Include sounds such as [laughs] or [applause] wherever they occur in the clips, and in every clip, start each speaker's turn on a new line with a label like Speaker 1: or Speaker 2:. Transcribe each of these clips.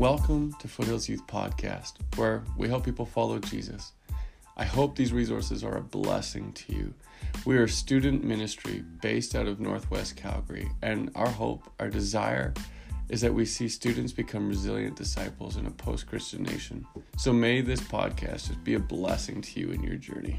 Speaker 1: Welcome to Foothills Youth Podcast, where we help people follow Jesus. I hope these resources are a blessing to you. We are a student ministry based out of Northwest Calgary, and our hope, our desire, is that we see students become resilient disciples in a post Christian nation. So may this podcast just be a blessing to you in your journey.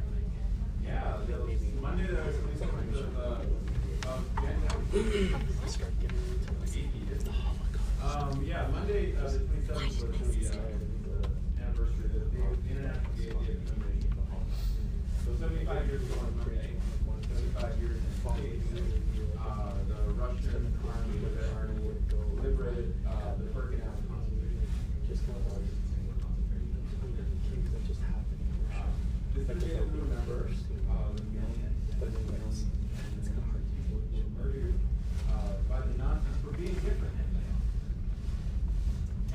Speaker 2: Yeah, Monday the, uh, of January. Um, yeah, Monday, uh, the twenty-seventh was the, anniversary, of the, International. So seventy-five years ago on Monday, seventy-five years in States, the Russian army, the liberated, the is a day to remember, millions, the millions, and people were murdered, uh, by the Nazis for being different than they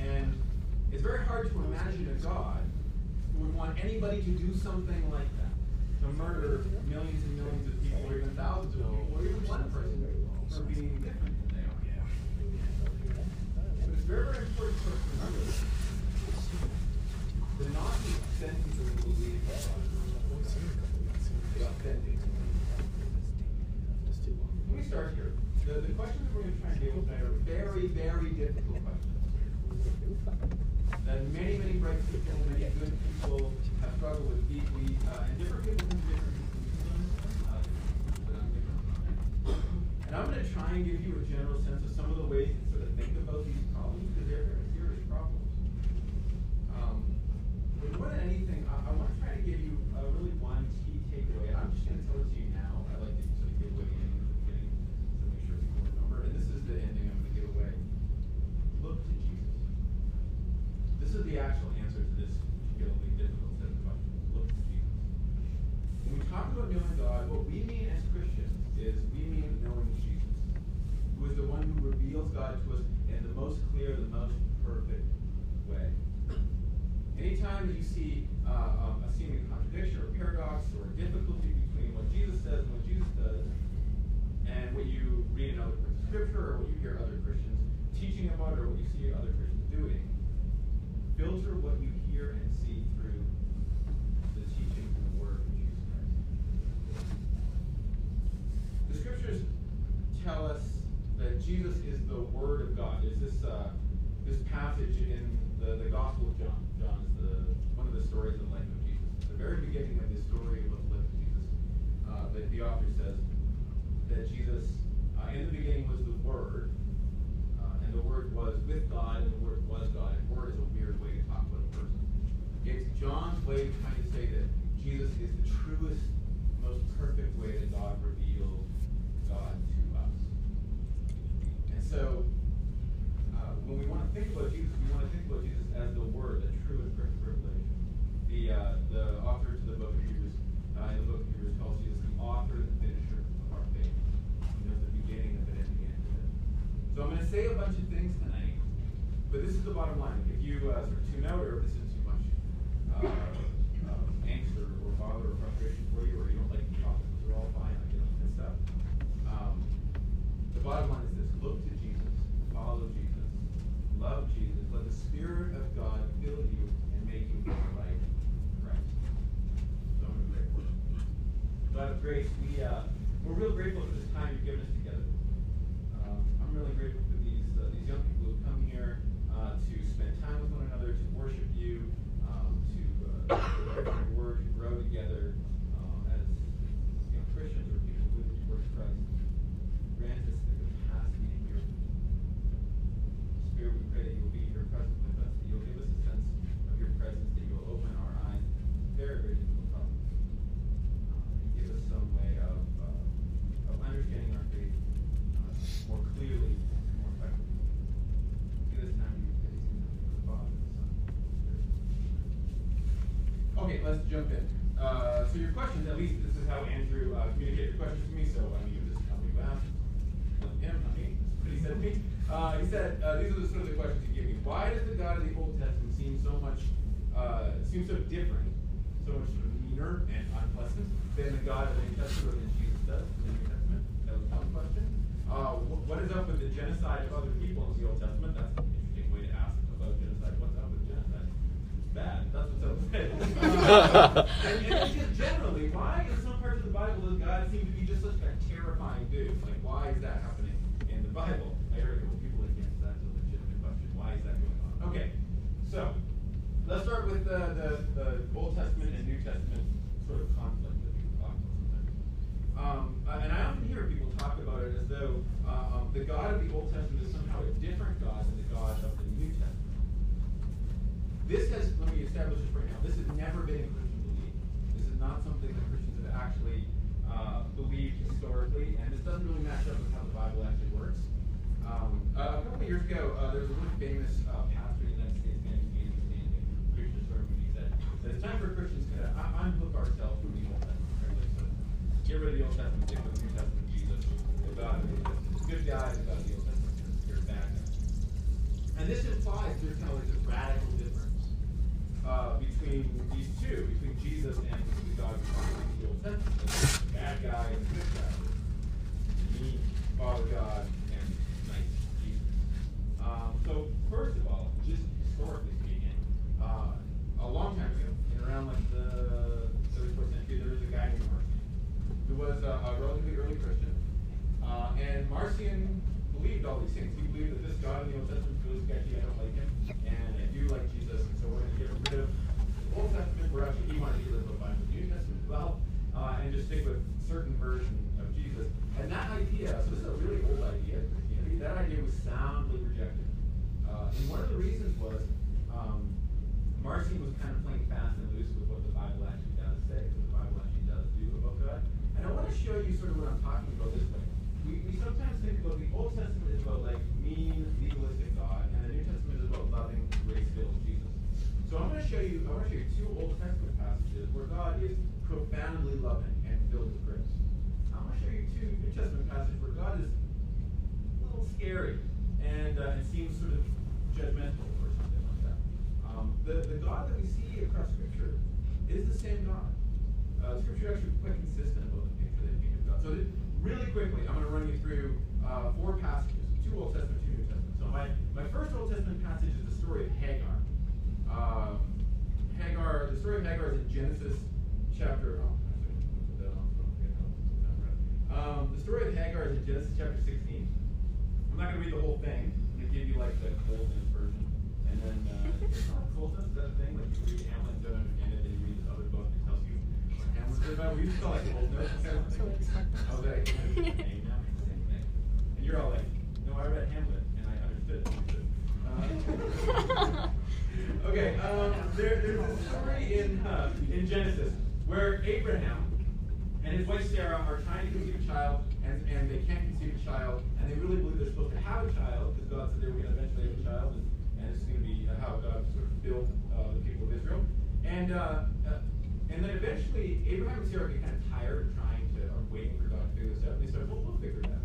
Speaker 2: are. And it's very hard to imagine a God who would want anybody to do something like that, to murder millions and millions of people, or even thousands of people, or even one person for being different than they are. But it's very, very important for us to remember. The believed in God. They authentically. Let me start here. The, the questions we're going to try and deal with tonight are very, very difficult questions. That many, many bright people, many good people have struggled with deeply, uh, and different people have different conclusions. Uh, I'm. And I'm going to try and give you a general sense of some of the ways to sort of think about these problems, because they're very serious problems. Um, but more than anything, I, I want to try to give you uh, really one key takeaway, and I'm just going to tell it to you now. I like to sort of give away the ending at the beginning to make sure people remember. And this is the ending I'm going to give away. Look to Jesus. This is the actual answer to this particularly difficult set of questions. Look to Jesus. When we talk about knowing God, what we mean as Christians is we mean knowing Jesus, who is the one who reveals God to us in the most clear, the most perfect way. Anytime you see uh, um, a seeming paradox or difficulty between what Jesus says and what Jesus does, and what you read in other parts of Scripture or what you hear other Christians teaching about or what you see other Christians doing, filter what you hear and see through the teachings and the Word of Jesus Christ. The Scriptures tell us that Jesus is the Word of God. Is this uh, this passage in the, the Gospel of John. John is the one of the stories of the life very beginning of the story about the life of Jesus, uh, that the author says that Jesus, uh, in the beginning was the Word, uh, and the Word was with God, and the Word was God. And Word is a weird way to talk about a person. It's John's way of trying to say that Jesus is the truest, most perfect way that God reveals God to us. And so, uh, when we want to think about Jesus, we want to think about Jesus as the Word, the true and perfect. The uh, the author to the book of Hebrews, uh, in the book of Hebrews, calls Jesus the author and finisher of our faith. He knows the beginning of it and the end of it. So I'm going to say a bunch of things tonight, but this is the bottom line. If you uh, sort of tune out, or if this is too much uh, uh, angst or, or bother or frustration for you, or you don't like the topic, those are all fine. I get that stuff. Um, the bottom line is this: look to Jesus, follow Jesus, love Jesus, let the Spirit of God fill you and you we're real grateful for this time you've given us together. Um, I'm really grateful for these uh, these young people who've come here uh, to spend time with one another, to worship you, um, to uh, to your word, to grow together uh, as you know, Christians or people who live towards Christ. Grant us the capacity to hear. Spirit, we pray that you will be here present with us, that you'll give us a sense of your presence, that you will open our eyes to very, very difficult problems. Uh, and give us some way of, uh, of understanding our faith uh, more clearly and more effectively. Give us time to be praising the Father, the Son, and the Holy Spirit. Okay, let's jump in. Uh, so your questions, at least this is how Andrew uh, communicated your questions to me, so I mean, you just tell me asked. Him, not me. What he said to me. Uh, he said, uh, these are the sort of the questions he gave me. Why does the God of the Old Testament seem so much, uh, seem so different, so much sort of meaner and unpleasant than the God of the New Testament or than Jesus does in the New Testament? That was one question. Uh, wh- what is up with the genocide of other people in the Old Testament? That's an interesting way to ask about genocide. What's up with genocide? It's bad. That's what's up with it. Uh, and, and just generally, why in some parts of the Bible does God seem to be just such a terrifying dude? Like, why is that happening in the Bible? I heard a couple people against that. that's a legitimate question. Why is that going on? Okay, so let's start with the, the, the Old Testament and New Testament sort of conflict that people talk about sometimes. Um, uh, and I often hear people talk about it as though uh, um, the God of the Old Testament is somehow a different God than the God of the New Testament. This has, let me establish this right now, this has never been a Christian belief. This is not something that Christians have actually uh, believed historically, and this doesn't really match up with how the Bible actually works. Um, uh, a couple of years ago, uh, there was a really famous uh, pastor in the United States, named Andy Stanley, preached a sermon, and he said it's time for Christians to unhook ourselves from the Old Testament. Right? Like, so get rid of the Old Testament, stick with the New Testament, Jesus, God the good guy, God the Old Testament, you're bad guy. And this implies there's kind of like this radical uh, between these two, between Jesus and the God who the Old Testament. The bad guy and the good guy. Me, Father God, and nice Jesus. Um, so first of all, just historically speaking, uh, a long time ago, in around like the 34th century, there was a guy named Marcion, who was a, a relatively early Christian. Uh, and Marcion believed all these things. He believed that this God in the Old Testament is really sketchy. I don't like him, and I do like Jesus, and so we're going to get rid of the Old Testament. We're actually he wanted to get rid of a bunch of the New Testament as well, uh, and just stick with certain version of Jesus. And that idea, so this is a really old idea of Christianity. That idea was soundly rejected, uh, and one of the reasons was um, Marcion was kind of playing fast and what the Bible actually does say, what the Bible actually does do about God. And I want to show you sort of what I'm talking about this way. We, we sometimes think about the Old Testament is about like mean, legalistic God, and the New Testament is about loving, grace-filled Jesus. So I'm going to show you, I want to show you two Old Testament passages where God is profoundly loving and filled with grace. I'm going to show you two New Testament passages where God is a little scary and, uh, and seems sort of judgmental or something like that. Um, the, the God that we see across Scripture is the same God. Uh, scripture is actually quite consistent about the picture of God. So really quickly, I'm going to run you through uh, four passages, two Old Testament, two New Testament. So my, my first Old Testament passage is the story of Hagar. Um, Hagar, the story of Hagar is in Genesis chapter. Oh. Um, the story of Hagar is in Genesis chapter 16. I'm not going to read the whole thing. I'm going to give you like the and then uh, [laughs] Colton's that thing like you read Hamlet and don't understand it, then you read this other book that tells you what Hamlet's about. We used to call it Coles Notes.
Speaker 3: So it's like-
Speaker 2: I was like, it's the name now, it's the same thing. And you're all like, no, I read Hamlet and I understood. Uh, [laughs] okay, um, there, there's a story in uh, in Genesis where Abraham and his wife Sarah are trying to conceive a child, and, and they can't conceive a child, and they really believe they're supposed to have a child because God said they were going to eventually have a child, and, and it's going to be uh, how God sort of built uh, the people of Israel. And uh, and then eventually Abraham and Sarah get kind of tired of trying to, or waiting for God to figure this out. And they said, well, we'll figure it out.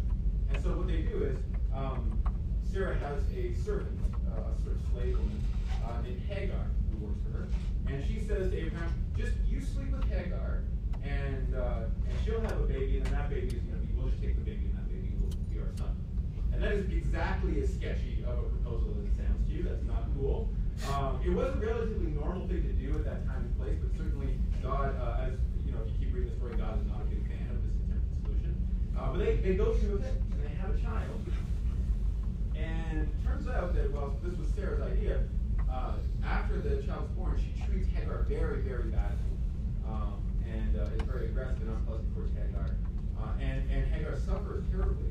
Speaker 2: And so what they do is, um, Sarah has a servant, uh, a sort of slave woman uh, named Hagar who works for her, and she says to Abraham, just you sleep with Hagar, and uh, and she'll have a baby, and then that baby is going to be, we'll just take the baby, and that baby will be our son. And that is exactly as sketchy of a proposal as it sounds to you. That's not cool. Um, it was a relatively normal thing to do at that time and place, but certainly God, uh, as you know, if you keep reading the story, God is not a big fan of this attempted solution. Uh, but they, they go through with it, and they have a child. And it turns out that, well, this was Sarah's idea, uh, after the child's born, she treats Hagar very, very badly. Um, and uh, is very aggressive and unpleasant towards Hagar. Uh, and, and Hagar suffers terribly.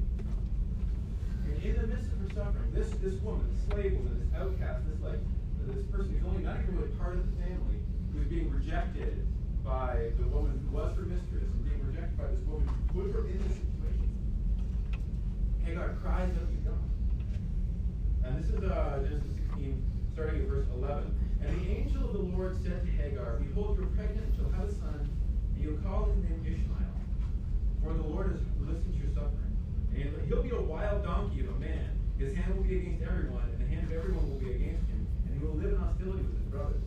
Speaker 2: And in the midst of her suffering, this, this woman, this slave woman, this outcast, this like this person who's only not even really part of the family, who's being rejected by the woman who was her mistress, and being rejected by this woman who put her in this situation. Hagar cries out to God. And this is uh, Genesis 16, starting at verse 11. And the angel of the Lord said to Hagar, Behold, you're pregnant and shall have a son, and you'll call his name Ishmael. For the Lord has listened to your suffering. And he'll be a wild donkey of a man. His hand will be against everyone, and the hand of everyone will be against him, and he will live in hostility with his brothers.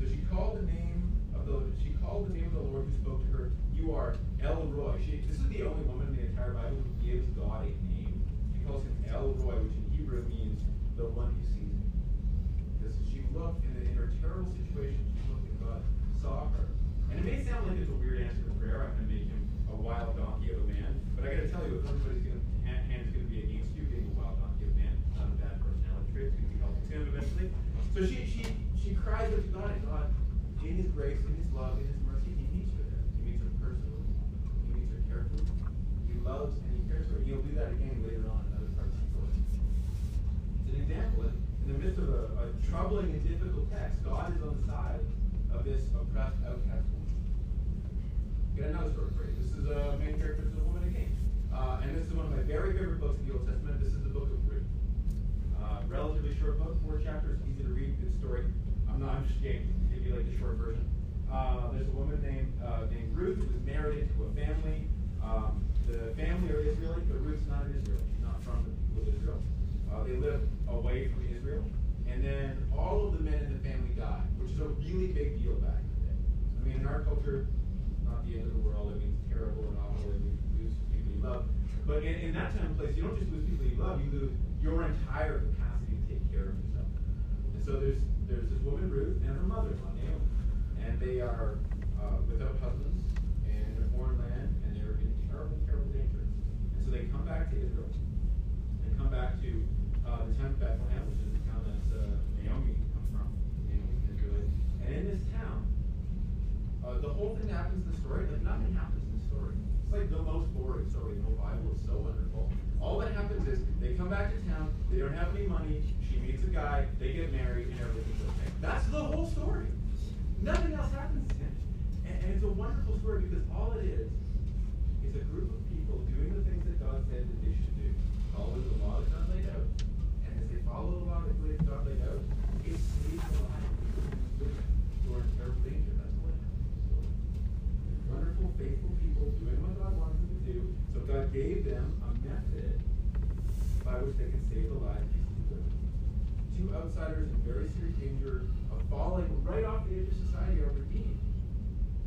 Speaker 2: So she called the name of the she called the name of the Lord who spoke to her, You are El Roi. She, this is the only woman in the entire Bible who gives God a name. She calls him El Roi, which in Hebrew means the one who sees me. Because she looked in, the, in her terrible situation, she looked and God saw her. And it may sound like it's a weird answer to prayer. I'm going to make him a wild donkey of a man. But I got to tell you, if everybody's going to, hand is going to be against you, being a wild of man, not a bad personality trait. It's going to be helpful to him eventually. So she, she, she cries out to God, and God, in His grace, in His love, in His mercy, He meets her there. He meets her personally. He meets her carefully. He loves and He cares for her. He'll do that again later on in other parts of the story. It's an example. In the midst of a, a troubling and difficult text, God is on the side of this oppressed, outcast woman. Get another story for you. This is a main character, is a woman again. Uh, and this is one of my very favorite books in the Old Testament. This is the book of Ruth. Uh, relatively short book, four chapters, easy to read, good story. I'm not, I'm just kidding, give you like the short version. Uh, there's a woman named uh, named Ruth who was married into a family. Um, the family are Israelite, but Ruth's not an Israelite. She's not from the people of Israel. Uh, they live away from Israel. And then all of the men in the family die, which is a really big deal back in the day. I mean, in our culture, not the end of the world. It means terrible and awful, lose people love. But in, in that time and place, you don't just lose people you love; you lose your entire capacity to take care of yourself. And so there's there's this woman Ruth and her mother-in-law Naomi, and they are uh, without husbands and in a foreign land, and they're in terrible, terrible danger. And so they come back to Israel. They come back to uh, the town of Bethlehem, which is the town that uh, Naomi comes from. And in this town, uh, the whole thing that happens in the story, like nothing happens. It's like the most boring story in the Bible. It's so wonderful. All that happens is they come back to town, they don't have any money, she meets a guy, they get married, and everything's okay. That's the whole story. Nothing else happens in it. And, and it's a wonderful story because all it is is a group of people doing the things that God said that they should do, following the law that God laid out. And as they follow the law that God laid out, it saves the lives of women who are in terrible danger. That's what happens. Wonderful, faithful people doing what God wanted them to do. So God gave them a method by which they could save the lives of. Two outsiders in very serious danger of falling right off the edge of society are redeemed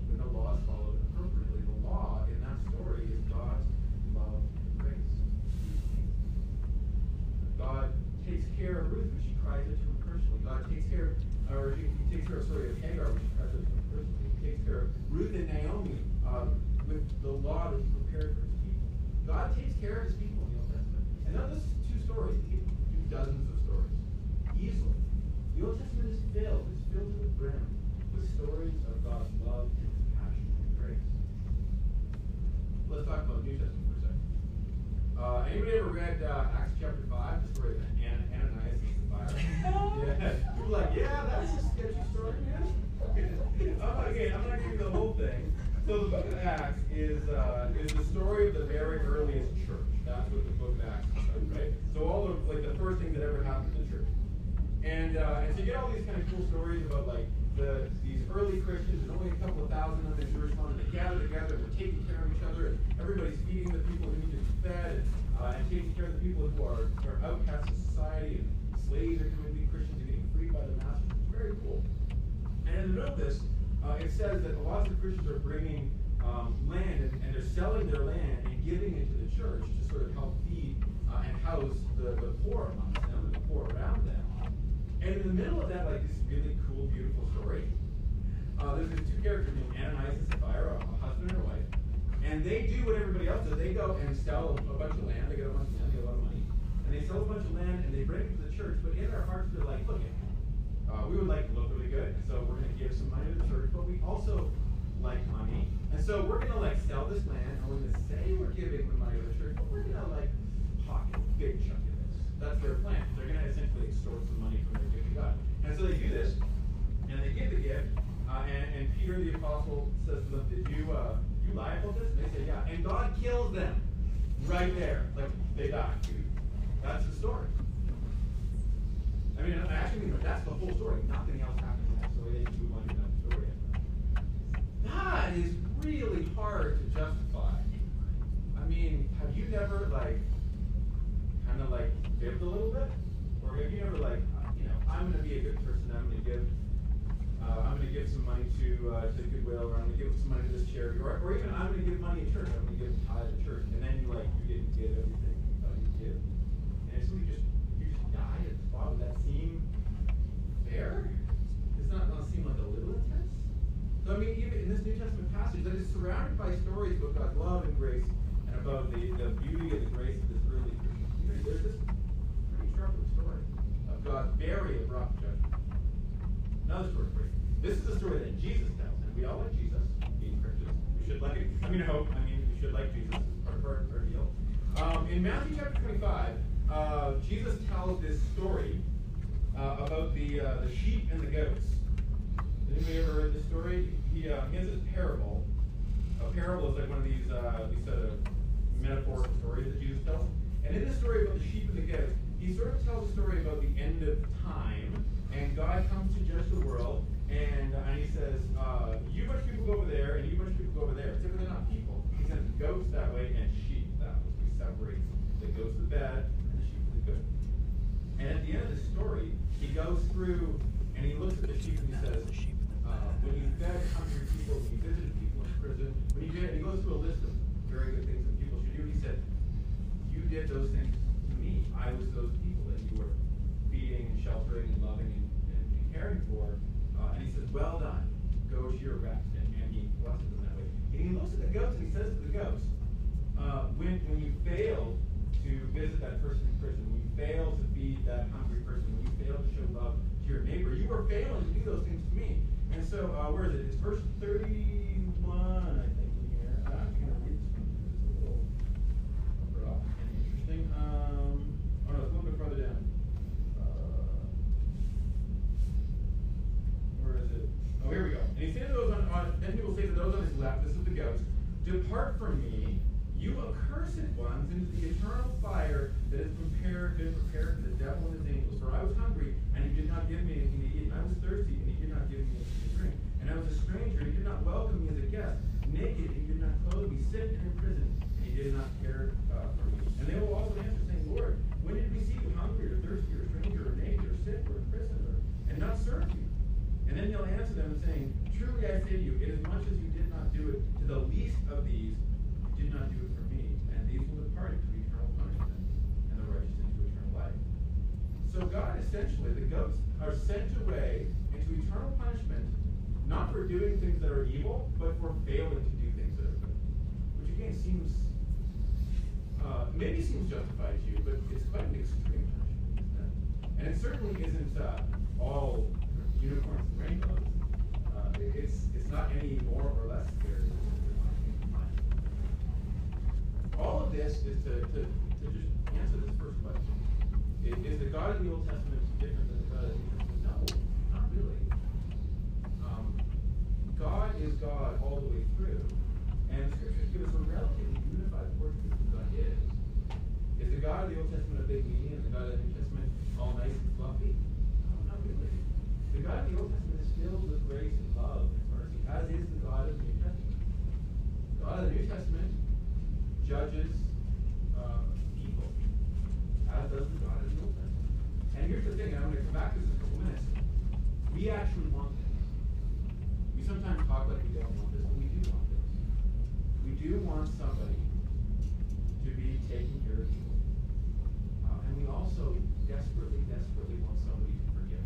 Speaker 2: when the law is followed appropriately. The law in that story is God's love and grace. God takes care of Ruth when she cries out to him personally. God takes care, of, or he, he takes care of sorry of Hagar when she cries out to him personally. He takes care of Ruth and Naomi um, with the law that he prepared for his people. God takes care of his people in the Old Testament. And not just two stories, he can do dozens of stories. Easily. The Old Testament is filled, it's filled to the brim with stories of God's love and compassion and grace. Let's talk about the New Testament for a second. Uh, anybody ever read uh, Acts chapter 5, the story of An- Ananias and Sapphira? [laughs] yeah. People like, yeah, that's a sketchy story, man. [laughs] I'm not, I'm not giving you the whole thing. So the book of Acts is uh, is the story of the very earliest church. That's what the book of Acts is right? So all of like the first thing that ever happened to the church. And uh, and so you get all these kind of cool stories about like the these early Christians, and only a couple of thousand of them in Jerusalem, and they gather together, and they're taking care of each other, and everybody's feeding the people who need to be fed, and, uh, and taking care of the people who are, who are outcasts of society, and slaves are coming to be Christians and getting freed by the masters. It's very cool. And in the middle of this, uh, it says that a lot of Christians are bringing um, land and, and they're selling their land and giving it to the church to sort of help feed uh, and house the, the poor amongst them and the poor around them. And in the middle of that, like this really cool, beautiful story, uh, there's these two characters named Ananias and Sapphira, a husband and a wife, And they do what everybody else does. They go and sell a bunch of land. They get a bunch of land. They get a lot of money. And they sell a bunch of land and they bring it to the church. But in their hearts, they're like, look, uh, we would like to look really good, so we're going to give some money to the church. But we also like money, and so we're going to like sell this land, and we're going to say we're giving the money to the church, but we're going to like pocket a big chunk of this. That's their plan. They're going to essentially extort some money from their gift to God. And so they do this, and they give the gift, uh, and, and Peter the apostle says to them, "Did you uh, you lie about this?" And they say, "Yeah." And God kills them right there, like they die. That's the story. I mean, actually that's the whole story. Nothing else happens next, so they can move on to that story. That is really hard to justify. I mean, have you never like kind of like fibbed a little bit, or have you never like, you know, I'm going to be a good person. I'm going to give. Uh, I'm going to give some money to uh, to Goodwill, or I'm going to give some money to this charity, or, or even I'm going to give money to church. I'm going to give tithe to church, and then you like you didn't give everything you give, and just you just die at the that seem fair? It's not going seem like a little intense. So I mean, even in this New Testament passage, that is surrounded by stories about God's love and grace, and about the, the beauty of the grace of this early Christian community. There's this pretty troubling story of God's very abrupt judgment. Another story for you. This is a story that Jesus tells, and we all like Jesus, being Christians. We should like it. I mean, I hope. I mean, we should like Jesus. Of our, our deal. Um, in Matthew chapter 25, uh, Jesus tells this story uh, about the uh, the sheep and the goats. Anybody ever heard this story? He, uh, he has this parable. A parable is like one of these uh, these sort of metaphorical stories that Jesus tells. And in this story about the sheep and the goats, he sort of tells a story about the end of time, and God comes to judge the world, and, uh, and he says, you bunch of people go over there, and you bunch of people go over there. Except they're not people. He sends goats that way and sheep that way. He separates the goats to the bad and the sheep the good. And at the end of the story, he goes through and he looks at the sheep and he says, uh, when you fed hungry people, when you visited people in prison, when you did, he goes through a list of very good things that people should do. He said, you did those things to me. I was those people that you were feeding and sheltering and loving and, and, and caring for. Uh, and he says, well done. Go to your rest. And, and he blesses them that way. And he looks at the goats and he says to the goats, uh, when, when you fail to visit that person in prison, when you fail to feed that hungry person, when you fail to show love to your neighbor, you are failing to do those things to me. And so, uh, where is it? It's verse 31, I think, in here. Uh, I'm going to read this one because it's a little rough and interesting. Um, oh, no, it's a little bit further down. Uh, where is it? Oh, here we go. And he said to those on, on then he will say to those on his left, this is the goats, Depart from me, you accursed ones, into the eternal fire that has prepared, been prepared for the devil and his angels. For I was hungry, and you did not give me anything to eat, and I was thirsty, and you did not give me anything to drink. And I was a stranger, and you did not welcome me as a guest. Naked, and you did not clothe me. Sick and in prison, and you did not care uh, for me. And they will also answer, saying, Lord, when did we see you hungry, or thirsty, or stranger, or naked, or sick, or in prison, or, and not serve you? And then he'll answer them saying, Truly I say to you, inasmuch as you did not do it to the least of these, did not do it for me. And these will depart into eternal punishment, and the righteous into eternal life. So God essentially, the goats are sent away into eternal punishment, not for doing things that are evil, but for failing to do things that are good. Which again seems, uh, maybe seems justified to you, but it's quite an extreme punishment. And it certainly isn't uh, all unicorns and rainbows. Uh, it's, it's not any more or less scary than the punishment in mind. All of this is to, to, to just answer this first question. Is, is the God of the Old Testament different than the God of the New Testament? No, not really. Um, God is God all the way through. And the scriptures give us a relatively unified portrait of who God is. Is the God of the Old Testament a big meaning and the God of the New Testament all nice and fluffy? No, not really. The God of the Old Testament is filled with grace and love and mercy, as is the God of the New Testament. God of the New Testament judges uh, people, as does the God of the Old Testament. And here's the thing, and I'm going to come back to this in a couple minutes. We actually want this. We sometimes talk like we don't want this, but we do want this. We do want somebody to be taking care of people. Uh, and we also desperately, desperately want somebody to forgive.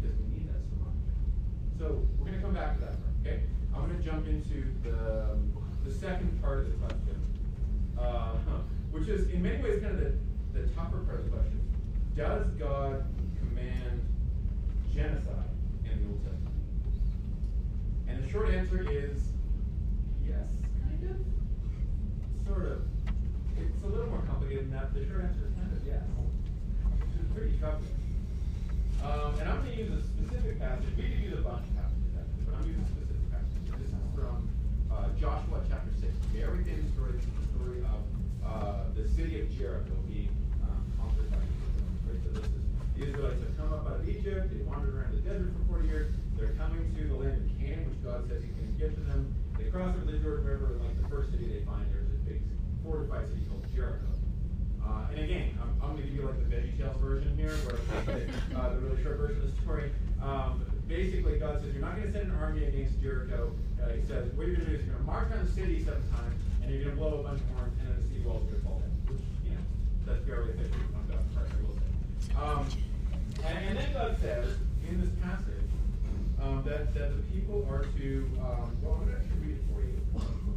Speaker 2: Because we need that so much. So we're going to come back to that okay? I'm going to jump into the, um, the second part of the question, uh, which is in many ways kind of the, the tougher part of the question. Does God command genocide in the Old Testament? And the short answer is yes, kind of. Sort of. It's a little more complicated than that. The short answer is kind of yes. Which is pretty troubling. Um, and I'm going to use a specific passage. We could use a bunch of passages, actually, but I'm using a specific passage. This is from uh, Joshua chapter 6. Very famous story. The story of uh, the city of Jericho being um, conquered by Israel. Right? So this is the Israelites have come up out of Egypt. They wandered around the desert for 40 years. They're coming to the land of Canaan, which God says He's going to give to them. They cross over the Jordan River, and like the first city they find, there's a big fortified city called Jericho. Uh, and again, I'm, I'm going to give you like the Veggie Tales version here, where uh, the really short version of the story. Um, basically, God says, You're not going to send an army against Jericho. Uh, he says, What you're going to do is you're going to march around the city seven times, and you're going to blow a bunch of horns, and then the city walls are going to fall down. Which, you know, that's very efficient on God's part, I will say. Um, and, and then God says, in this passage, um, that, that the people are to, um, well, I'm going to actually read it for you.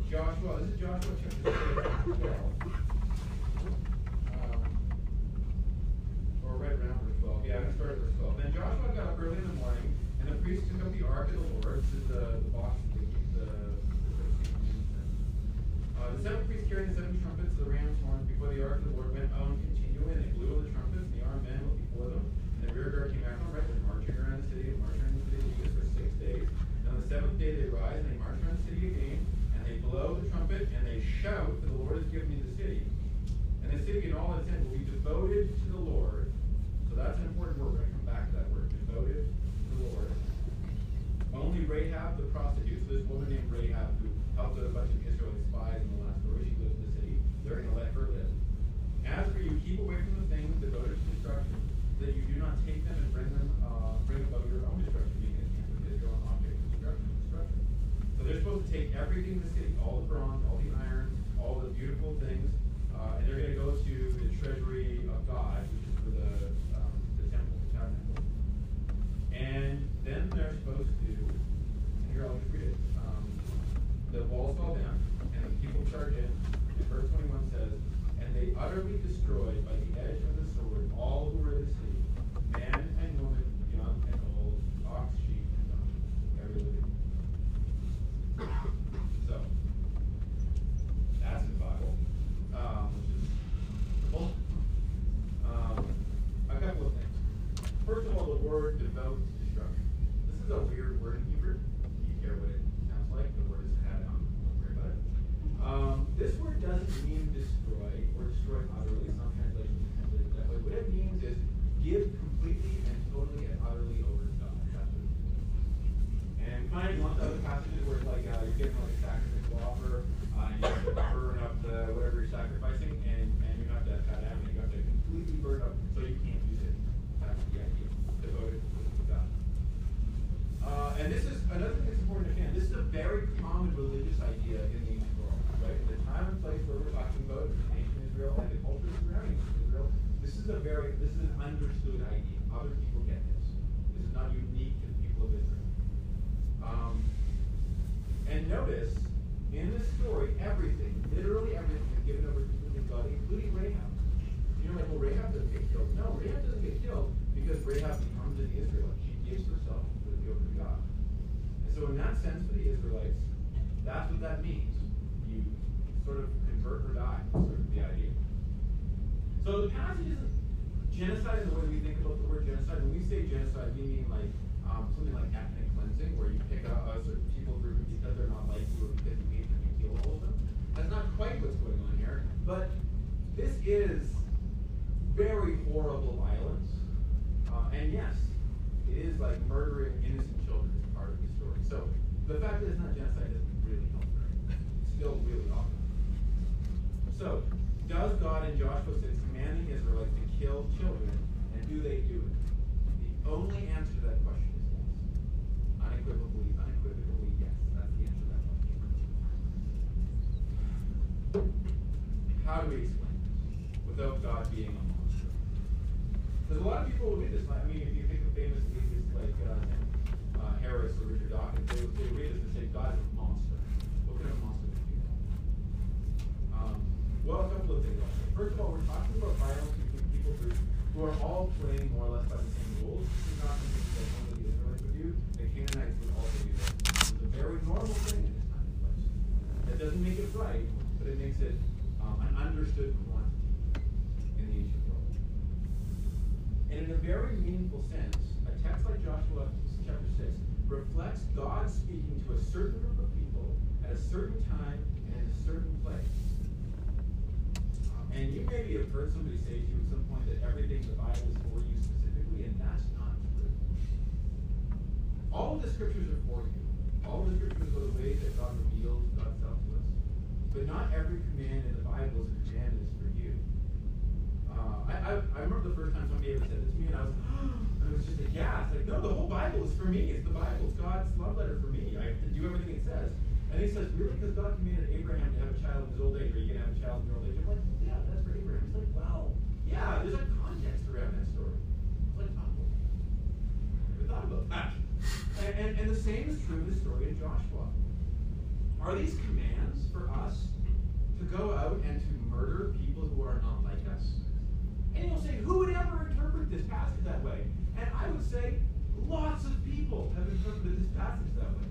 Speaker 2: Joshua, this is Joshua chapter 12. Um, or right around verse 12. Yeah, I'm going to start at verse 12. Then Joshua got up early in the morning, and the priests took up the ark of the Lord. Is the, the box that the, the, uh, the seven priests carrying the seven trumpets of the ram's horns before the ark of the Lord went on continually, and they blew on the trumpets, and the armed men went before them. And the rear guard came them, right? Marching around the city, and marching around the city of for six days. And on the seventh day they rise, and they march around the city again, and they blow the trumpet, and they shout, for the Lord has given me the city. And the city and all its in will be devoted to the Lord. So that's an important word. We're going to come back to that word, devoted to. Only Rahab the prostitute, so this woman named Rahab who helped out a bunch of Israeli spies in the last story, she lives in the city. They're going to let her live. As for you, keep away from the things devoted to destruction, that you do not take them and bring them, uh, bring about your own destruction, a camp of Israel an object of destruction. destruction. So they're supposed to take everything in the city, all the bronze, all the iron, all the beautiful things, uh, and they're going to go to the treasury of God, which is for the, um, the temple, the tabernacle. And then they're supposed to, and here I'll just read it. Um, the walls fall down, and the people charge in. And verse 21 says, And they utterly destroyed by the edge of the sword all who were in the city, man and woman, young and old, ox, sheep, and donkey, every living. So, that's in the Bible, um, which is cool. Um, a couple of things. First of all, the word devote to destruction. This is a weird word in Hebrew. If you care what it sounds like, the word is Adam. Don't worry about it. Um, this word doesn't mean destroy or destroy utterly. Some translations translate it that way. What it means is give completely and totally and utterly over to God. That's what it means. And kind of lots of other passages where it's like uh, you're getting like a sacrificial offer, uh, and you have to burn up the whatever you're sacrificing, and, and you have to have that animal, you have to completely burn up so you can't use it. That's the idea. Devoted to God. Uh, and this is another thing that's important to understand. This is a very common religious idea in the ancient world, right? In the time and place where we're talking about ancient Israel and the culture surrounding ancient Israel, this is a very this is an understood idea. Other people get this. This is not unique to the people of Israel. Um, and notice in this story, everything, literally everything, is given over to God, including Rahab. You're like, well, Rahab doesn't get killed. No, Rahab doesn't get killed because Rahab becomes an Israelite. She gives herself completely over to God. And so, in that sense, for the Israelites, that's what that means. You sort of convert or die, sort of the idea. So the passage isn't genocide in the way we think about the word genocide. When we say genocide, we mean like um, something like ethnic cleansing, where you pick a, a certain people group and because they're not like you or because you hate them, you kill all of them. That's not quite what's going on here. But this is very horrible violence. Uh, and yes, it is like murdering innocent children is part of the story. So the fact that it's not genocide doesn't really help very. It's still really awful. So, does God in Joshua 6 commanding Israelites to kill children, and do they do it? The only answer to that question is yes. Unequivocally, unequivocally yes. That's the answer to that question. How do we explain this without God being a monster? Because a lot of people will read this. I mean, if you think of famous atheists like uh, Harris or Richard Dawkins, they, they read this and say God is a monster. What kind of monster would you be? Well, a couple of things. First of all, we're talking about violence between people groups who are all playing more or less by the same rules. This is not something that only the Israelites would do. The Canaanites would also do this. It's a very normal thing in this time and place. That doesn't make it right, but it makes it um, an understood quantity in the ancient world. And in a very meaningful sense, like Joshua chapter 6 reflects God speaking to a certain group of people at a certain time and in a certain place. And you maybe have heard somebody say to you at some point that everything in the Bible is for you specifically, and that's not true. All of the scriptures are for you. All of the scriptures are the ways that God reveals God's self to us. But not every command in the Bible is a command that is for you. Uh, I, I, I remember the first time somebody ever said this to me, and I was, [gasps] I was just aghast. Like, no, the whole Bible is for me. It's the Bible. It's God's love letter for me. I have to do everything it says. And he says, really? Because God commanded Abraham to have a child in his old age. Are you going to have a child in your old age? I'm like, yeah, that's for Abraham. He's like, wow. yeah, there's a context around that story. It's like, oh, never thought about that. And, and, and the same is true of the story of Joshua. Are these commands for us to go out and to murder people who are not like us? And you'll say, who would ever interpret this passage that way? And I would say, lots of people have interpreted this passage that way.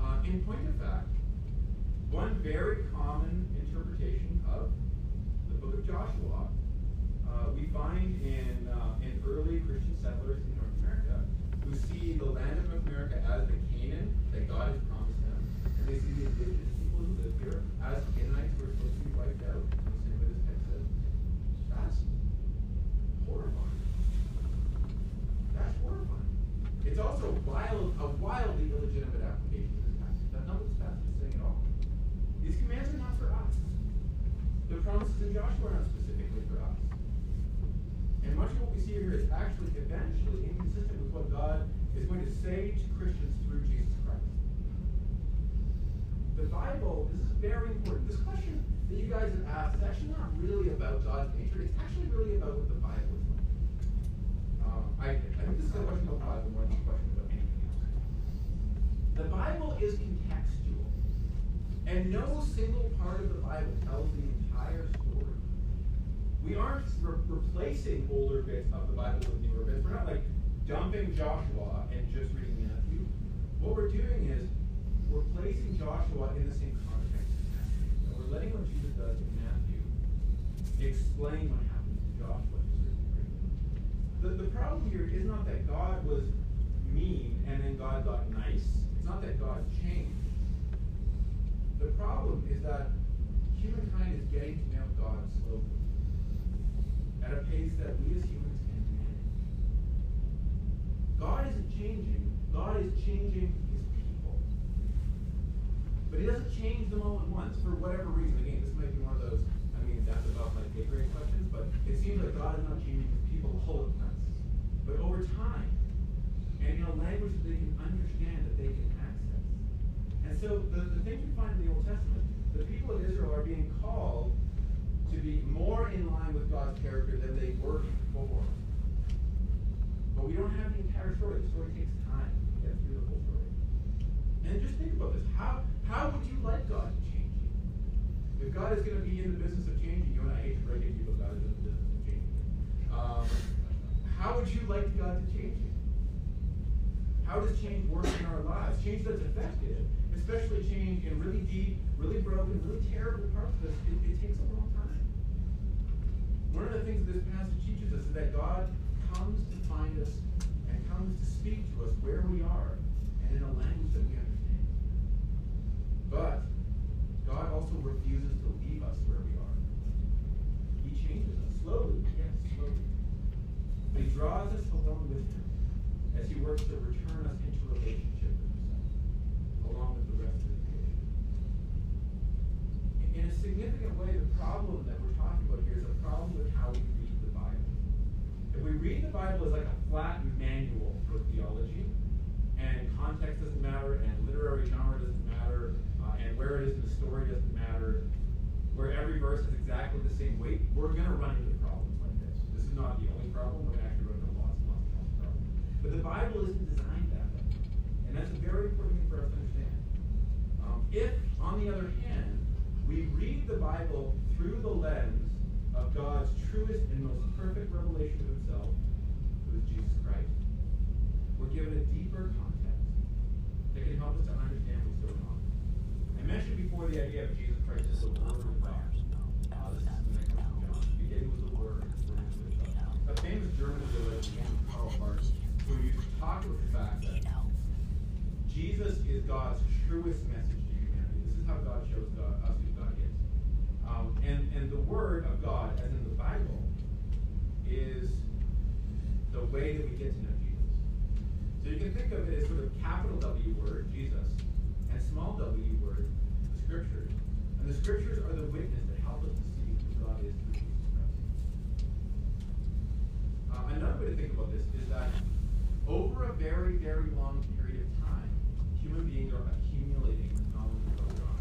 Speaker 2: Uh, in point of fact, one very common interpretation of the book of Joshua uh, we find in, uh, in early Christian settlers in North America who see the land of North America as the Canaan that God has promised them, and they see the indigenous people who live here as Canaanites who are supposed to be wiped out, in the same way this text says. That's horrifying. That's horrifying. It's also wild, a wildly illegitimate application of this passage. That's not what this passage is saying at all. These commands are not for us. The promises in Joshua are not specifically for us. And much of what we see here is actually eventually inconsistent with what God is going to say to Christians through Jesus Christ. The Bible, this is very important. This question that you guys have asked is actually not really about God's nature. It's actually really about what the Bible is like. Um, I, I think this is a question about Bible more than a question about anything else. The Bible is contextual. And no single part of the Bible tells the entire story. We aren't re- replacing older bits of the Bible with newer bits. We're not like dumping Joshua and just reading Matthew. What we're doing is we're placing Joshua in the same context as Matthew. And we're letting what Jesus does in Matthew explain what happens to Joshua. The, the problem here is not that God was mean and then God got nice. It's not that God changed. The problem is that humankind is getting to know God slowly at a pace that we as humans can't manage. God isn't changing. God is changing his people. But he doesn't change them all at once for whatever reason. Again, this might be one of those, I mean, that's about my pay grade questions, but it seems like God is not changing his people all at once. But over time, and in a language that they can understand, that they can access. And so the, the things we find in the Old Testament, the people of Israel are being called to be more in line with God's character than they were before. But we don't have the entire story. The story takes time to get through the whole story. And just think about this. How how would you like God to change you? If God is going to be in the business of changing you, and I hate to break it to you, but God is in the business of changing you. Um, how would you like God to change you? How does change work in our lives? Change that's effective, especially change in really deep, really broken, really terrible parts of us, it, it takes a long. One of the things that this passage teaches us is that God comes to find us and comes to speak to us where we are and in a language that we understand. But God also refuses to leave us where we are. He changes us slowly, yes, slowly. But he draws us along with him as he works to return us into relationship with himself, along with the rest of the creation. In a significant way, the problem that we're talking about here is a problem with how we read the Bible. If we read the Bible as like a flat manual for theology, and context doesn't matter, and literary genre doesn't matter, uh, and where it is in the story doesn't matter, where every verse has exactly the same weight, we're going to run into problems like this. This is not the only problem. We're going to actually run into lots and lots and lots of problems. But the Bible isn't designed that way. And that's a very important thing for us to understand. Um, if, on the other hand, we read the Bible through the lens of God's truest and most perfect revelation of himself, who is Jesus Christ. We're given a deeper context that can help us to understand what's going on. I mentioned before the idea of Jesus Christ as the Word of God. Uh, this is John. Beginning was the Word. A famous German theologian, Karl Barth, who used to talk about the fact that Jesus is God's truest message to humanity. This is how God shows God, us. Um, and, and the Word of God, as in the Bible, is the way that we get to know Jesus. So you can think of it as sort of capital W word, Jesus, and small w word, the Scriptures. And the Scriptures are the witness that help us to see who God is through Jesus Christ. Uh, another way to think about this is that over a very, very long period of time, human beings are accumulating knowledge about God.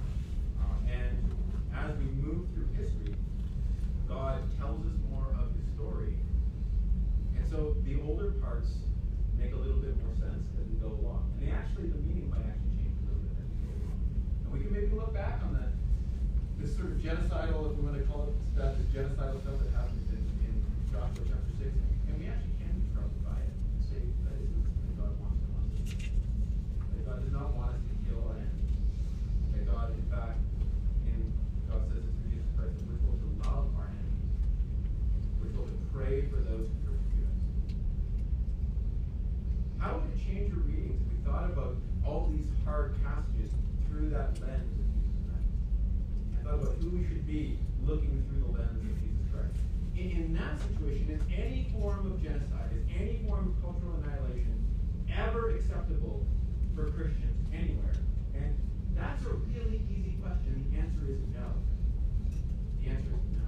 Speaker 2: Uh, and as we move through history, God tells us more of his story. And so the older parts make a little bit more sense as we go along. And actually, the meaning might actually change a little bit as we go along. And we can maybe look back on that, this sort of genocidal, if we want to call it that, this genocidal stuff that happens in, in Joshua chapter 6, and we actually can be troubled by it and say that isn't something God wants from us. That God does not want us to kill enemies. That God, in fact, in God says it through Jesus Christ, that we're supposed to love our enemies. We're supposed to pray for those who persecute us. How would it change your readings if we thought about all these hard passages through that lens of Jesus Christ? And thought about who we should be looking through the lens of Jesus Christ. In, in that situation, is any form of genocide, is any form of cultural annihilation ever acceptable for Christians anywhere? And that's a really easy question. The answer is no. The answer is no.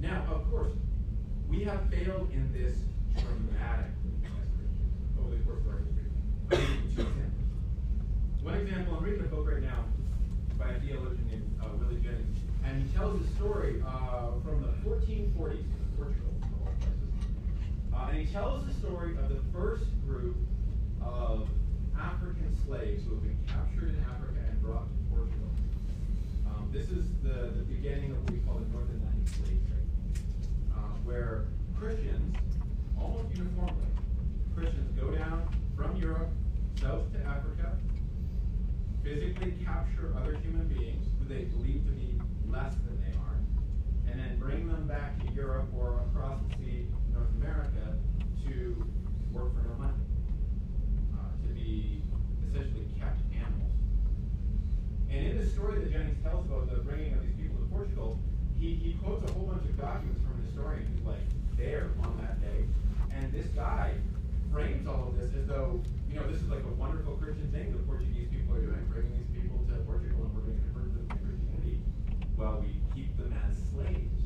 Speaker 2: Now, of course, we have failed in this dramatically history. One example, I'm reading a book right now by a theologian named uh, Willie Jennings, and he tells a story uh, from the 1440s in Portugal. Uh, and he tells the story of the first group of African slaves who have been captured in Africa and brought to Portugal. Um, this is the, the beginning of what we call the North Atlantic slave trade, uh, where Christians, almost uniformly, Christians go down from Europe south to Africa, physically capture other human beings who they believe to be less than they are, and then bring them back to Europe or across the sea, North America, to work for no money, uh, to be essentially kept animals. And in the story that Jennings tells about the bringing of these people to Portugal, he, he quotes a whole bunch of documents from an historian who's like there on that day. And this guy frames all of this as though, you know, this is like a wonderful Christian thing the Portuguese people are doing, bringing these people to Portugal and we're going to convert them to Christianity while we keep them as slaves.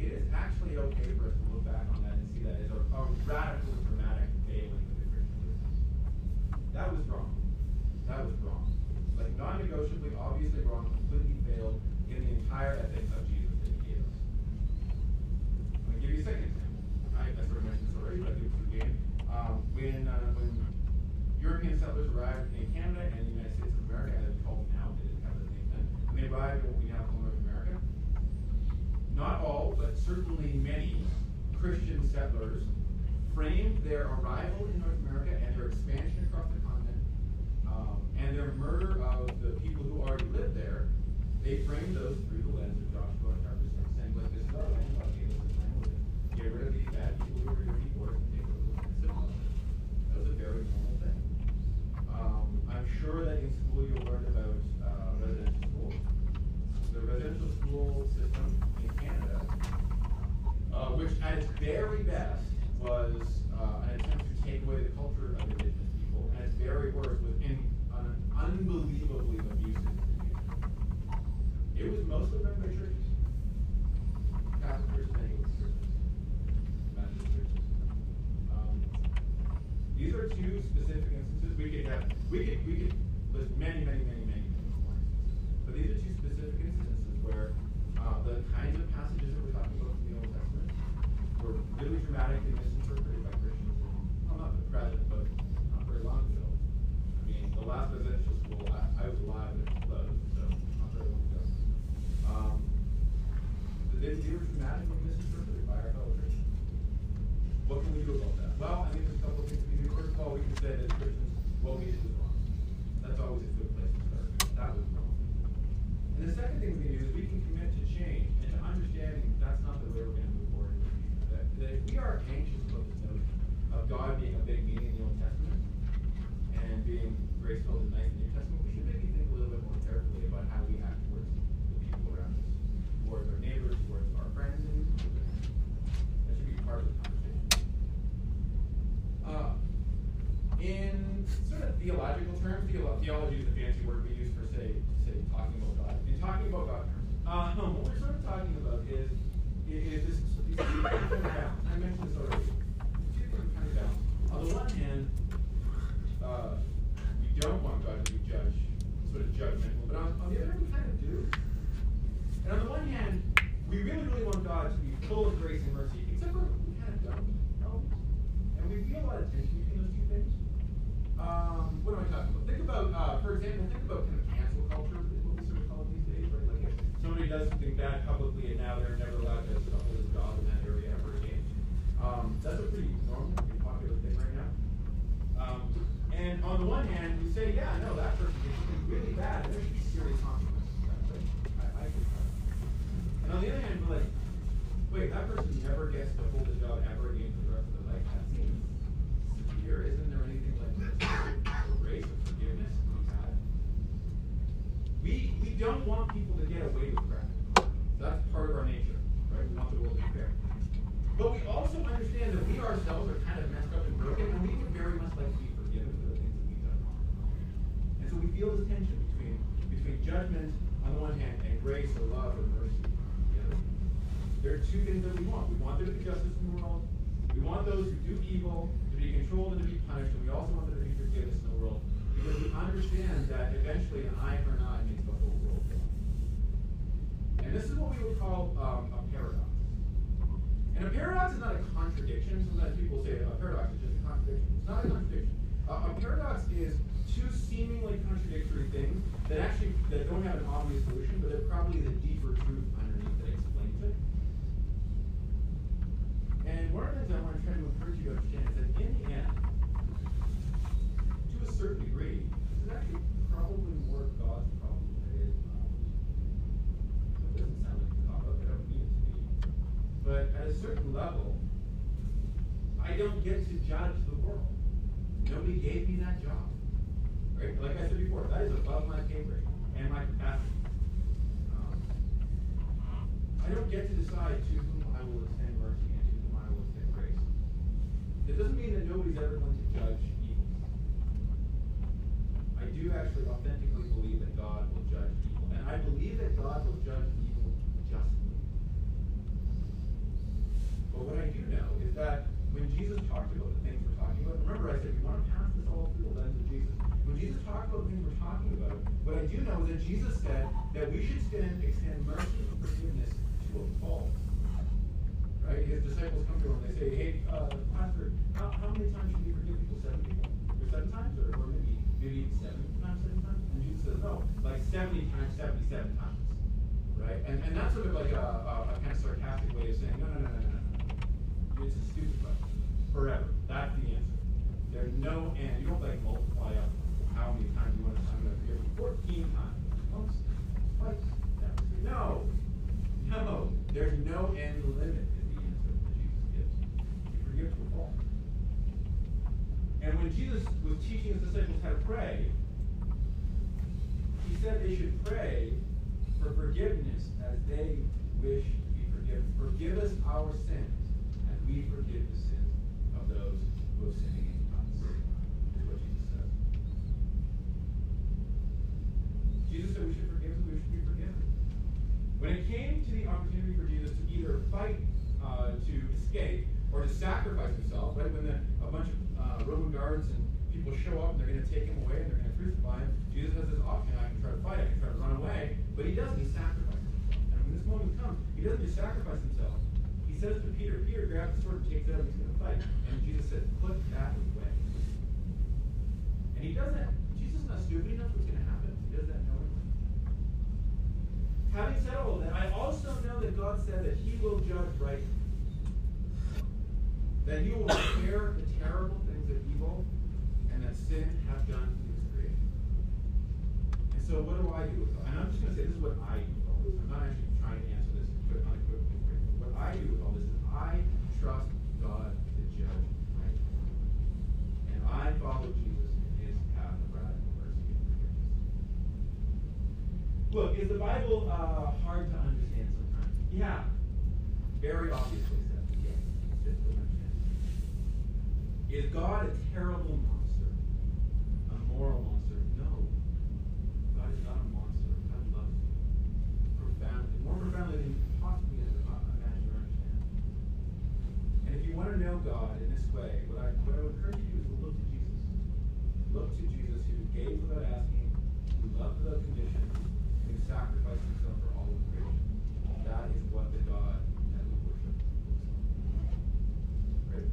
Speaker 2: It is actually okay for us to look back on that and see that as a, a radical, dramatic failing of the Christian. That was wrong. That was wrong. Like non-negotiably, obviously wrong, completely failed in the entire ethic of Jesus that he gave us. I'm gonna give you a second example. I, I sort of mentioned this already, but I'll give it to you again. Um, when uh, when European settlers arrived in Canada and the United States of America, as it's called now, they didn't have that name then, when they arrived in what we now call North America, not all, but certainly many Christian settlers framed their arrival in North America and their expansion across the continent um, and their murder of the people who already lived there, they framed These are two specific instances. We could have, we could, we could list many, many, many, many, many more. But these are two specific instances where uh, the kinds of passages that we're talking about in the Old Testament were really dramatic and misinterpreted by Christians. Well, not the present, but not very long ago. I mean, the last residential school, I, I was alive when it closed, so not very long ago. Um, they, they were dramatically misinterpreted by our fellow Christians. What can we do about that? Well, I mean, there's a couple of things all, we can say that Christians, what we did was wrong. That's always a good place to start. That was wrong. And the second thing we can do is we can commit to change and to understanding that's not the way we're going to move forward in the future. That, that if we are anxious about this notion of God being a big meaning in the Old Testament and being grace-filled and nice in the New Testament, we should maybe think a little bit more carefully about how we act towards the people around us, towards our neighbors, towards our friends, and even children. That should be part of the conversation. Uh, in sort of theological terms, theolo- theology is a fancy word we use for say, say talking about God. Talking about God um, [laughs] what we're sort of talking about is is this these two of balance. I mentioned this already. Two different kind of balance. On the one hand, uh, we don't want God to be judge, sort of judgmental, but on, on the other hand, we kind of do. And on the one hand, we really, really want God to be full of grace and mercy, except for we kind of don't. No? And we feel a lot of tension between those two things. Um, what am I talking about? Think about, uh, for example, think about publicly and now they're never allowed to sort of hold a job in that area ever again. Um, that's a pretty normal, pretty popular thing right now. Um, and on the one hand, we say, yeah, no, that person did something really bad, and there should be serious consequences for that. Right? I, I agree with that. And on the other hand, we're like, wait, that person never gets to hold a job ever again for the rest of their life. That seems severe. Isn't there anything like mercy or grace or forgiveness to be had? We we don't want people to get away with crap. That's part of our nature, right? We want the world to be fair. But we also understand that we ourselves are kind of messed up and broken, and we would very much like to be forgiven for the things that we've done wrong. And so we feel this tension between between judgment on the one hand and grace or love or mercy on the other. There are two things that justice in the world. We want those who do evil to be controlled and to be punished, and we also want there to be forgiveness in the world because we understand that eventually an eye for an eye makes the whole world blind. And this is what we would call um, a paradox. And a paradox is not a contradiction. Sometimes people say a paradox is just a contradiction. It's not a contradiction. Uh, a paradox is two seemingly contradictory things that actually that don't have an obvious solution, but they're probably the deeper truth underneath that explains it. And one of the things I want to try to encourage you to understand is that in the end, to a certain degree, this is actually probably more God's problem than it is. It doesn't sound like God, but I don't mean it to be. But at a certain level, I don't get to judge the world. Nobody gave me that job. Right? Like I said before, that is above my pay grade and my capacity. Um, I don't get to decide to whom I will extend mercy and to whom I will extend grace. It doesn't mean that nobody's ever going to judge evil. I do actually authentically believe that God will judge evil. And I believe that God will judge evil justly. But what I do know is that when Jesus talked about the things we're talking about, remember I said we want to pass this all through the lens of Jesus. When Jesus talked about the things we're talking about, what I do know is that Jesus said that we should extend, extend mercy and forgiveness to a fault. Right? His disciples come to him and they say, Hey, uh, Pastor, how, how many times should we forgive people? Seven people? Or seven times? Or, or maybe maybe seven times, seven times? Says, No, like seventy times seventy-seven times. Right? And and that's sort of like a, a, a kind of sarcastic way of saying, no, no, no, no, no, no. It's a stupid question. Forever. That's the answer. There's no end. You don't like multiply up how many times you want to I'm going to forgive 14 times. Once, twice. No. No. There's no end limit is the answer that Jesus gives. You forgive to a. And when Jesus was teaching his disciples how to pray, he said they should pray for forgiveness as they wish to be forgiven. Forgive us our sins and we forgive the sins of those who have sinned against us. Is what Jesus says. Jesus said we should forgive as we should be forgiven. When it came to the opportunity for Jesus to either fight uh, to escape or to sacrifice himself, right? When the, a bunch of uh, Roman guards and people show up and they're going to take him away and they're going to crucify him, Jesus has this option: I can try to fight, I can try to run away, but he doesn't. He sacrifices himself. And when this moment comes, he doesn't just sacrifice himself. He says to Peter, Peter grabs the sword and takes it out and he's going to fight. And Jesus says, put that away. And he does that. Jesus is not stupid. He knows what's going to happen. He does that knowingly. Having said all that, I also know that God said that he will judge rightly. That he will repair the terrible things of evil and that sin have done to his creation. And so what do I do with all And I'm just going to say this is what I do with all this. I'm not actually trying to answer this unequivocally. What I do with all this is I trust God to judge rightly. And I follow Jesus in his path of radical mercy and forgiveness. Look, is the Bible uh, hard to understand sometimes? Yeah. Very obviously. Yes. Is God a terrible moral monster? No. God is not a monster. God loves. Profoundly. More profoundly than you possibly imagine or understand. And if you want to know God in this way, what I, what I would encourage you to do is look to Jesus. Look to Jesus who gave without asking, who loved without condition, who sacrificed himself for all of creation. That is what the God that we worship looks like. Right?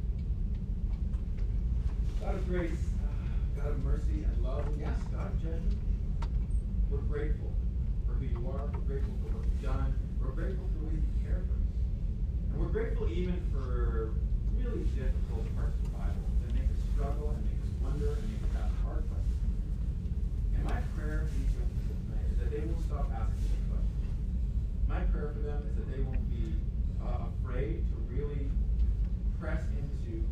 Speaker 2: God of grace, God of mercy and love, yes, God judgment. We're grateful for who you are. We're grateful for what you've done. We're grateful for the way you care for us. And we're grateful even for really difficult parts of the Bible that make us struggle and make us wonder and make us ask hard questions. And my prayer for these young people tonight is that they will stop asking these questions. My prayer for them is that they won't be uh, afraid to really press into